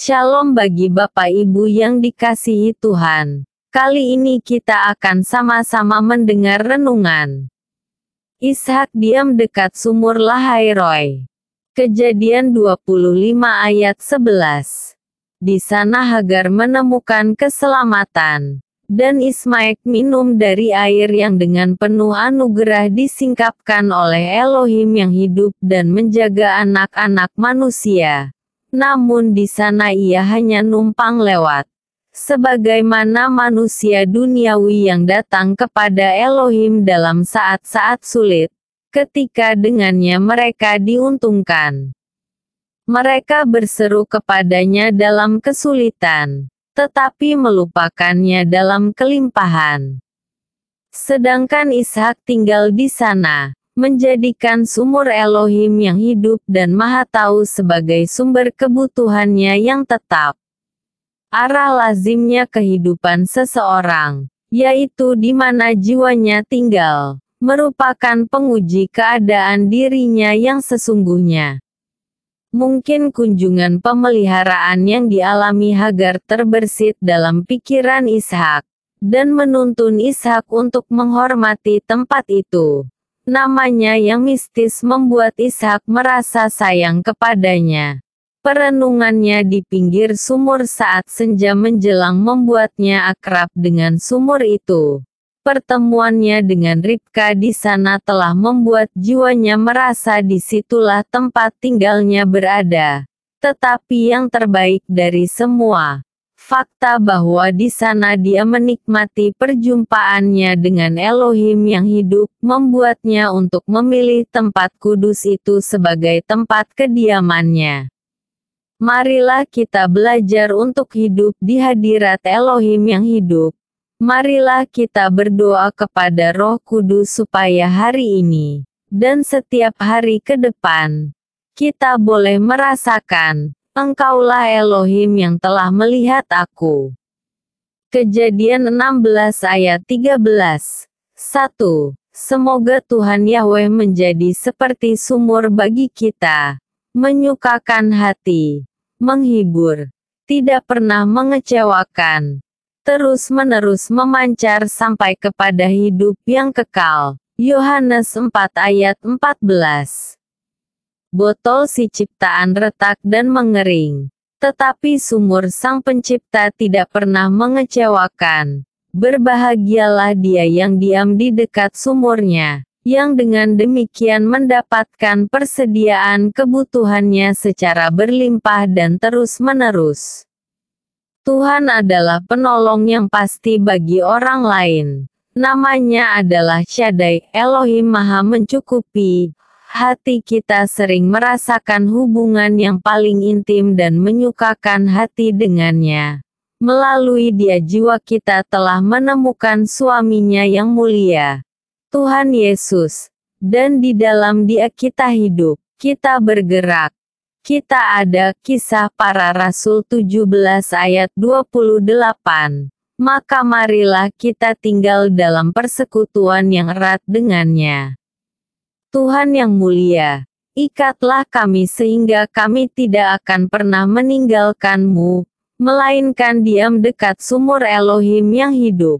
Shalom bagi Bapak Ibu yang dikasihi Tuhan. Kali ini kita akan sama-sama mendengar renungan. Ishak diam dekat sumur Lahairoi. Kejadian 25 ayat 11. Di sana Hagar menemukan keselamatan dan Ismail minum dari air yang dengan penuh anugerah disingkapkan oleh Elohim yang hidup dan menjaga anak-anak manusia. Namun di sana ia hanya numpang lewat. Sebagaimana manusia duniawi yang datang kepada Elohim dalam saat-saat sulit, ketika dengannya mereka diuntungkan. Mereka berseru kepadanya dalam kesulitan tetapi melupakannya dalam kelimpahan. Sedangkan Ishak tinggal di sana, menjadikan sumur Elohim yang hidup dan maha tahu sebagai sumber kebutuhannya yang tetap. Arah lazimnya kehidupan seseorang, yaitu di mana jiwanya tinggal, merupakan penguji keadaan dirinya yang sesungguhnya. Mungkin kunjungan pemeliharaan yang dialami Hagar terbersit dalam pikiran Ishak, dan menuntun Ishak untuk menghormati tempat itu. Namanya yang mistis membuat Ishak merasa sayang kepadanya. Perenungannya di pinggir sumur saat senja menjelang membuatnya akrab dengan sumur itu. Pertemuannya dengan Ribka di sana telah membuat jiwanya merasa di situlah tempat tinggalnya berada. Tetapi yang terbaik dari semua, fakta bahwa di sana dia menikmati perjumpaannya dengan Elohim yang hidup, membuatnya untuk memilih tempat kudus itu sebagai tempat kediamannya. Marilah kita belajar untuk hidup di hadirat Elohim yang hidup, Marilah kita berdoa kepada Roh Kudus supaya hari ini dan setiap hari ke depan kita boleh merasakan Engkaulah Elohim yang telah melihat aku. Kejadian 16 ayat 13 1. Semoga Tuhan Yahweh menjadi seperti sumur bagi kita, menyukakan hati, menghibur, tidak pernah mengecewakan, terus-menerus memancar sampai kepada hidup yang kekal. Yohanes 4 ayat 14 Botol si ciptaan retak dan mengering. Tetapi sumur sang pencipta tidak pernah mengecewakan. Berbahagialah dia yang diam di dekat sumurnya, yang dengan demikian mendapatkan persediaan kebutuhannya secara berlimpah dan terus-menerus. Tuhan adalah penolong yang pasti bagi orang lain. Namanya adalah Shaddai, Elohim Maha Mencukupi. Hati kita sering merasakan hubungan yang paling intim dan menyukakan hati dengannya. Melalui dia jiwa kita telah menemukan suaminya yang mulia. Tuhan Yesus. Dan di dalam dia kita hidup, kita bergerak, kita ada kisah para rasul 17 ayat 28. Maka marilah kita tinggal dalam persekutuan yang erat dengannya. Tuhan yang mulia, ikatlah kami sehingga kami tidak akan pernah meninggalkanmu, melainkan diam dekat sumur Elohim yang hidup.